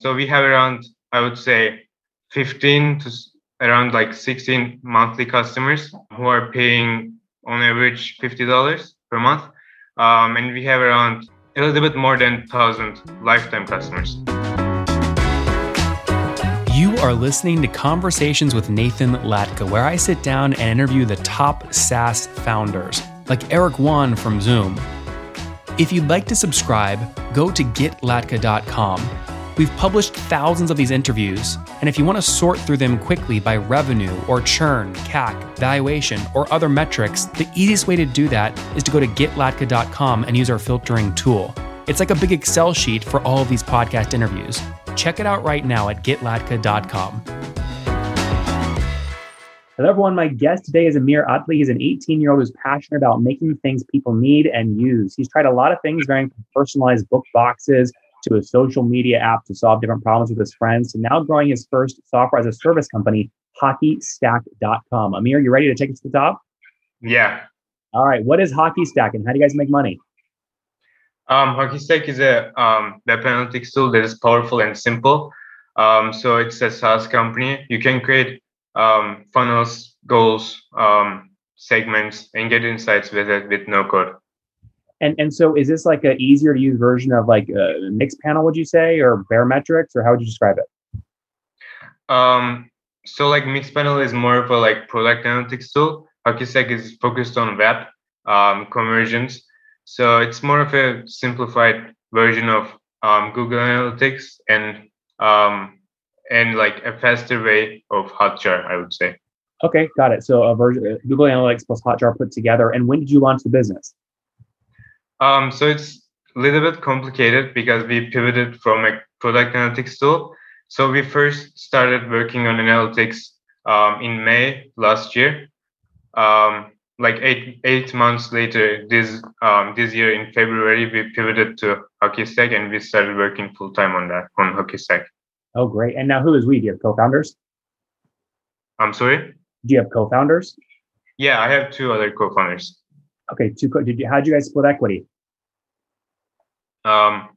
So we have around, I would say, 15 to around like 16 monthly customers who are paying on average $50 per month. Um, and we have around a little bit more than 1,000 lifetime customers. You are listening to Conversations with Nathan Latka, where I sit down and interview the top SaaS founders, like Eric Yuan from Zoom. If you'd like to subscribe, go to getlatka.com. We've published thousands of these interviews, and if you want to sort through them quickly by revenue or churn, CAC, valuation, or other metrics, the easiest way to do that is to go to getlatka.com and use our filtering tool. It's like a big Excel sheet for all of these podcast interviews. Check it out right now at getlatka.com. Hello, everyone. My guest today is Amir Atli. He's an 18 year old who's passionate about making things people need and use. He's tried a lot of things, varying from personalized book boxes to a social media app to solve different problems with his friends to now growing his first software as a service company, hockeystack.com. Amir, you ready to take us to the top? Yeah. All right. What is Hockey Stack and how do you guys make money? Um, HockeyStack is a um, web analytics tool that is powerful and simple. Um, so it's a SaaS company. You can create um, funnels, goals, um, segments, and get insights with it with no code. And and so is this like a easier to use version of like a Mixpanel, would you say, or Baremetrics, or how would you describe it? Um, so like Mixpanel is more of a like product analytics tool. HockeyStack is focused on web um, conversions so it's more of a simplified version of um, Google Analytics and um, and like a faster way of Hotjar, I would say. Okay, got it. So a version uh, Google Analytics plus Hotjar put together. And when did you launch the business? Um, so it's a little bit complicated because we pivoted from a product analytics tool. So we first started working on analytics um, in May last year. Um, like eight eight months later, this um, this year in February, we pivoted to HockeyStack and we started working full time on that on HockeyStack. Oh, great! And now, who is we? Do you have co-founders? I'm sorry. Do you have co-founders? Yeah, I have two other co-founders. Okay, two. Co- did you? How did you guys split equity? Um,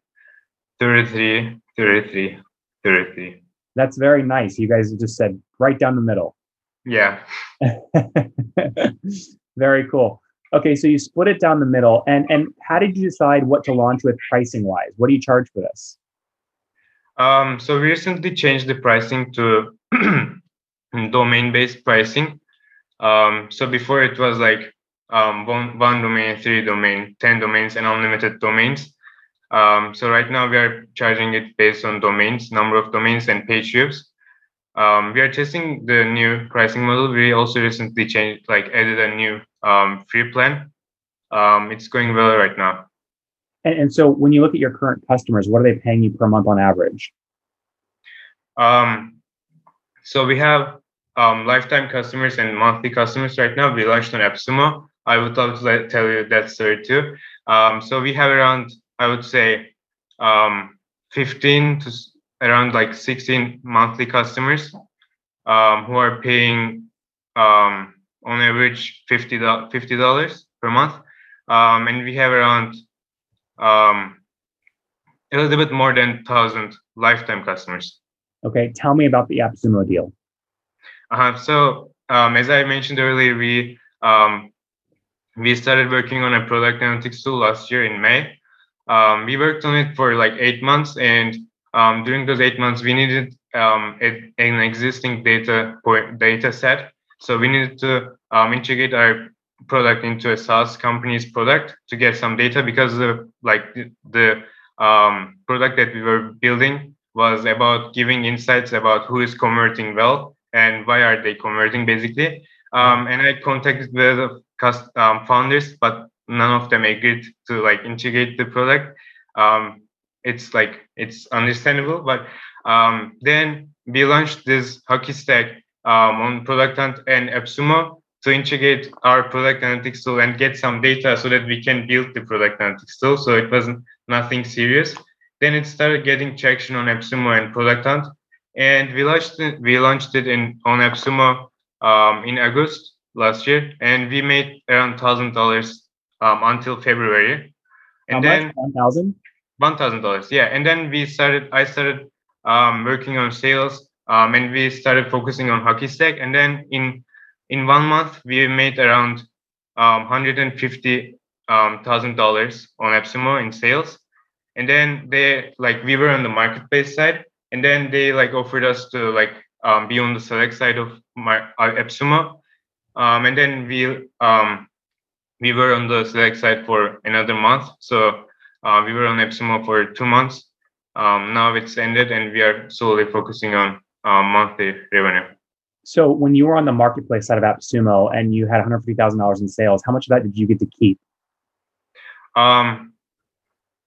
33, 33, 33. That's very nice. You guys just said right down the middle. Yeah. Very cool. Okay, so you split it down the middle, and and how did you decide what to launch with pricing wise? What do you charge for this? Um, so we recently changed the pricing to domain based pricing. Um, so before it was like um, one, one domain, three domain, 10 domains, and unlimited domains. Um, so right now we are charging it based on domains, number of domains, and page views. Um, we are testing the new pricing model. We also recently changed, like added a new um, free plan. Um, it's going well right now. And, and, so when you look at your current customers, what are they paying you per month on average? Um, so we have um, lifetime customers and monthly customers right now. We launched on AppSumo. I would love to let, tell you that story too. Um, so we have around, I would say, um, 15 to around like 16 monthly customers um, who are paying um, on average $50, $50 per month. Um, and we have around um, a little bit more than 1,000 lifetime customers. Okay, tell me about the AppSumo deal. Uh, so um, as I mentioned earlier, we um, we started working on a product analytics tool last year in May. We worked on it for like eight months, and um, during those eight months, we needed um, a, an existing data point, data set. So we needed to um, integrate our product into a SaaS company's product to get some data because the like the um, product that we were building was about giving insights about who is converting well and why are they converting basically. Um, and I contacted the um, founders, but none of them agreed to like integrate the product. Um, it's like it's understandable but um, then we launched this HockeyStack um, on product hunt and appsumo to integrate our product analytics tool and get some data so that we can build the product analytics tool so it wasn't nothing serious then it started getting traction on appsumo and product hunt and we launched it we launched it in on appsumo um, in august last year and we made around thousand dollars um, until february and How then one thousand one thousand dollars, yeah. And then we started. I started um, working on sales, um, and we started focusing on hockey stack. And then in in one month, we made around um, hundred and fifty um, thousand dollars on AppSumo in sales. And then they like we were on the marketplace side, and then they like offered us to like um, be on the select side of my uh, AppSumo. Um, and then we um, we were on the select side for another month. So uh, we were on AppSumo for two months. Um, now it's ended, and we are solely focusing on uh, monthly revenue. So when you were on the marketplace side of AppSumo and you had $150,000 in sales, how much of that did you get to keep? Um,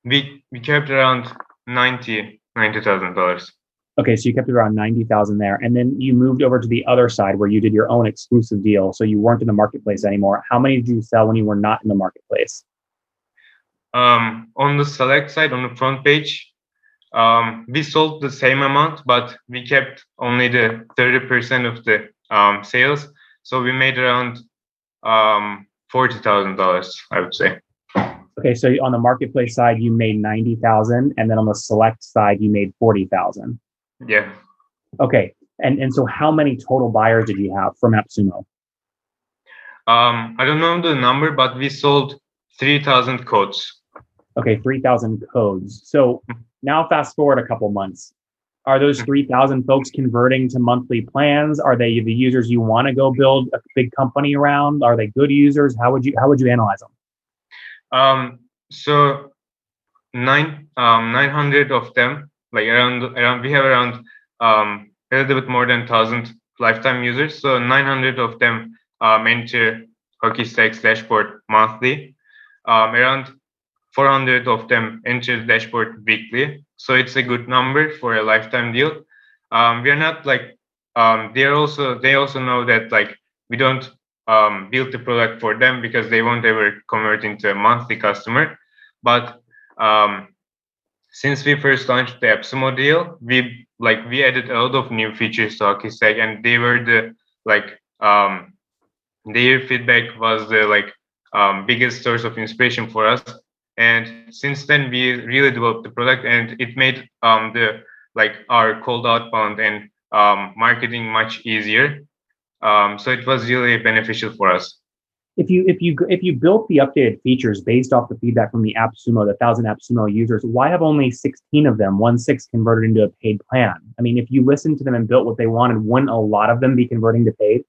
we we kept around ninety ninety thousand dollars. Okay, so you kept it around ninety thousand there, and then you moved over to the other side where you did your own exclusive deal. So you weren't in the marketplace anymore. How many did you sell when you were not in the marketplace? Um, on the select side, on the front page, um, we sold the same amount, but we kept only the thirty percent of the um, sales. So we made around um, forty thousand dollars, I would say. Okay, so on the marketplace side, you made ninety thousand, and then on the select side, you made forty thousand. Yeah. Okay, and and so how many total buyers did you have from AppSumo? Um, I don't know the number, but we sold three thousand codes. Okay, three thousand codes. So now, fast forward a couple months. Are those three thousand folks converting to monthly plans? Are they the users you want to go build a big company around? Are they good users? How would you how would you analyze them? Um, so nine um, 900 of them, like around around we have around um, a little bit more than thousand lifetime users. So 900 of them um, enter Hockey Stacks dashboard monthly. Um, around 400 of them enter the dashboard weekly. So it's a good number for a lifetime deal. Um, we are not like um, they're also they also know that like we don't um, build the product for them because they won't ever convert into a monthly customer. But um, since we first launched the AppSumo deal, we like we added a lot of new features to Stack, and they were the like um, their feedback was the like um, biggest source of inspiration for us. And since then, we really developed the product, and it made um, the like our cold outbound and um, marketing much easier um, so it was really beneficial for us. If you if you if you built the updated features based off the feedback from the AppSumo, the thousand AppSumo users, why have only 16 of them, one six, converted into a paid plan? I mean, if you listened to them and built what they wanted, wouldn't a lot of them be converting to paid?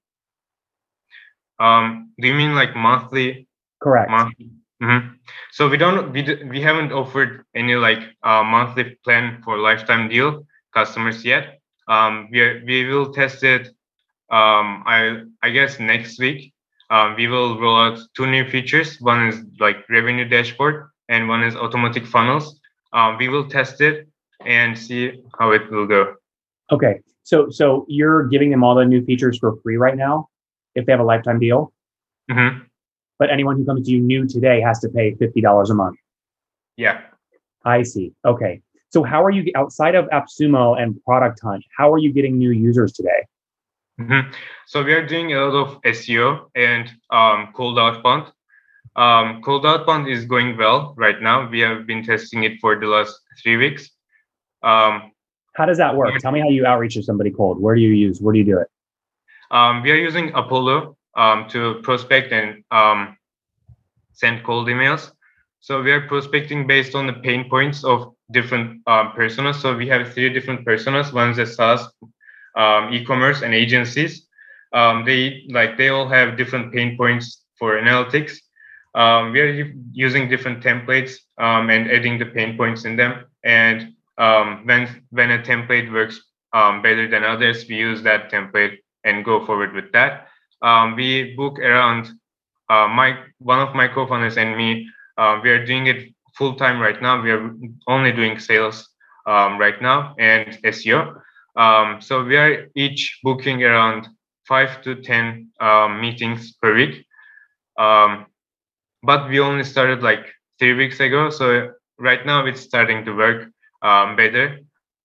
Um, do you mean like monthly? Correct. Monthly? Mm-hmm. So we don't we, we haven't offered any like uh, monthly plan for lifetime deal customers yet. Um, we are, we will test it um, I I guess next week um, we will roll out two new features. One is like revenue dashboard, and one is automatic funnels. Um, we will test it and see how it will go. Okay, so so you're giving them all the new features for free right now, if they have a lifetime deal. Mm-hmm. But anyone who comes to you new today has to pay fifty dollars a month. Yeah. I see. Okay. So how are you outside of AppSumo and Product Hunt? How are you getting new users today? Mm-hmm. So we are doing a lot of SEO and um, cold outbound. Um, cold outbound is going well right now. We have been testing it for the last three weeks. Um, how does that work? Tell me how you outreach to somebody cold. Where do you use? Where do you do it? Um, we are using Apollo um, to prospect and um, send cold emails. So we are prospecting based on the pain points of different um, personas. So we have three different personas. One is a SaaS um, e-commerce and agencies. Um, they like they all have different pain points for analytics. Um, we are using different templates um, and adding the pain points in them. And um, when when a template works um, better than others, we use that template and go forward with that. we book around uh, my one of my co-founders and me. we are doing it full time right now. We are only doing sales right now and SEO. Um, so we are each booking around five to 10 um, meetings per week. Um, but we only started like three weeks ago. So right now it's starting to work um, better.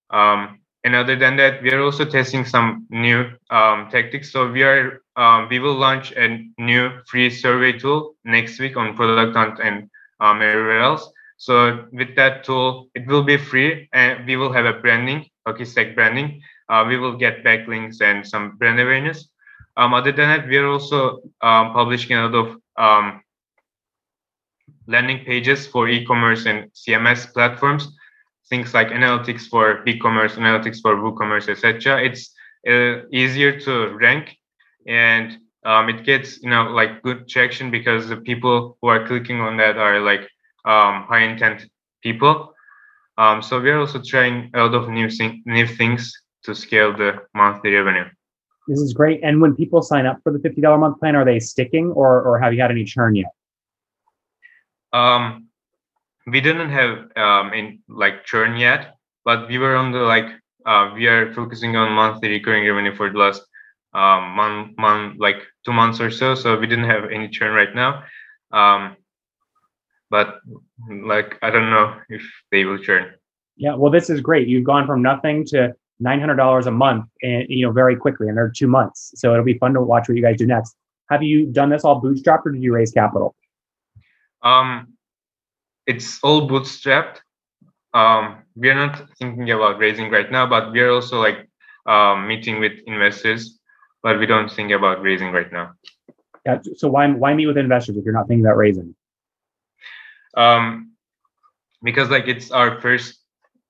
Um, and other than that, we are also testing some new um, tactics. So we are we will launch a new free survey tool next week on Product Hunt and everywhere else. So with that tool, it will be free and we will have a branding hockey stack branding, uh, we will get backlinks and some brand awareness. Um, other than that, we are also um, publishing a lot of um, landing pages for e-commerce and CMS platforms, things like analytics for e-commerce, analytics for WooCommerce, etc. It's uh, easier to rank, and um, it gets you know like good traction because the people who are clicking on that are like um, high intent people. Um, so we are also trying a lot of new thing, new things to scale the monthly revenue. This is great. And when people sign up for the fifty dollar month plan, are they sticking, or or have you had any churn yet? Um, we didn't have um in like churn yet, but we were on the like uh, we are focusing on monthly recurring revenue for the last um month month like two months or so. So we didn't have any churn right now. Um, but like I don't know if they will churn. Yeah, well, this is great. You've gone from nothing to nine hundred dollars a month, and you know very quickly, in under two months. So it'll be fun to watch what you guys do next. Have you done this all bootstrapped, or did you raise capital? Um, it's all bootstrapped. Um, we are not thinking about raising right now, but we are also like um, meeting with investors, but we don't think about raising right now. Yeah. So why why meet with investors if you're not thinking about raising? Um, because like it's our first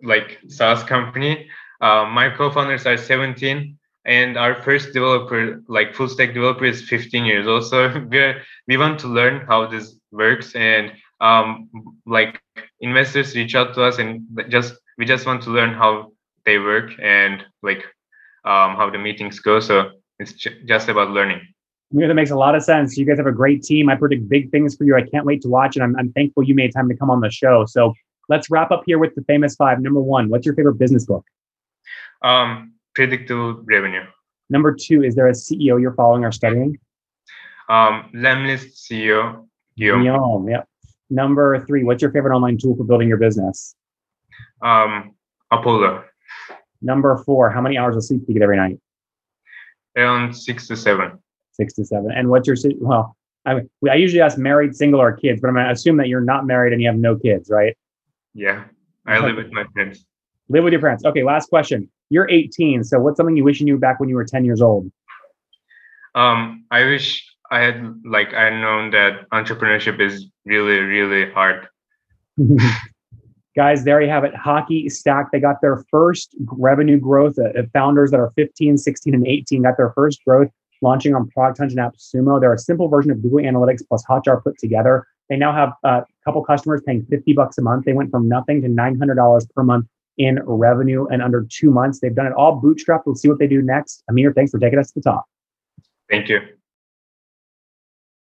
like SaaS company. Uh, my co-founders are 17 and our first developer like full stack developer is 15 years old. So we we want to learn how this works and um like investors reach out to us and just we just want to learn how they work and like um how the meetings go. So it's just about learning yeah, that makes a lot of sense. You guys have a great team. I predict big things for you. I can't wait to watch it. I'm, I'm thankful you made time to come on the show. So let's wrap up here with the famous five. Number one, what's your favorite business book? Um, predictable revenue. Number two, is there a CEO you're following or studying? Um, Lemlist CEO, Guillaume. Guillaume, yeah. Number three, what's your favorite online tool for building your business? Um, Apollo. Number four, how many hours of sleep do you get every night? Around six to seven six to seven. And what's your well? I I usually ask married, single, or kids, but I'm gonna assume that you're not married and you have no kids, right? Yeah, I live with my parents. Live with your parents. Okay, last question. You're 18, so what's something you wish you knew back when you were 10 years old? Um, I wish I had like I had known that entrepreneurship is really really hard. Guys, there you have it. Hockey Stack. They got their first revenue growth. Uh, founders that are 15, 16, and 18 got their first growth launching on Product Hunt and AppSumo. They're a simple version of Google Analytics plus Hotjar put together. They now have uh, a couple customers paying 50 bucks a month. They went from nothing to $900 per month in revenue in under two months. They've done it all bootstrapped. We'll see what they do next. Amir, thanks for taking us to the top. Thank you.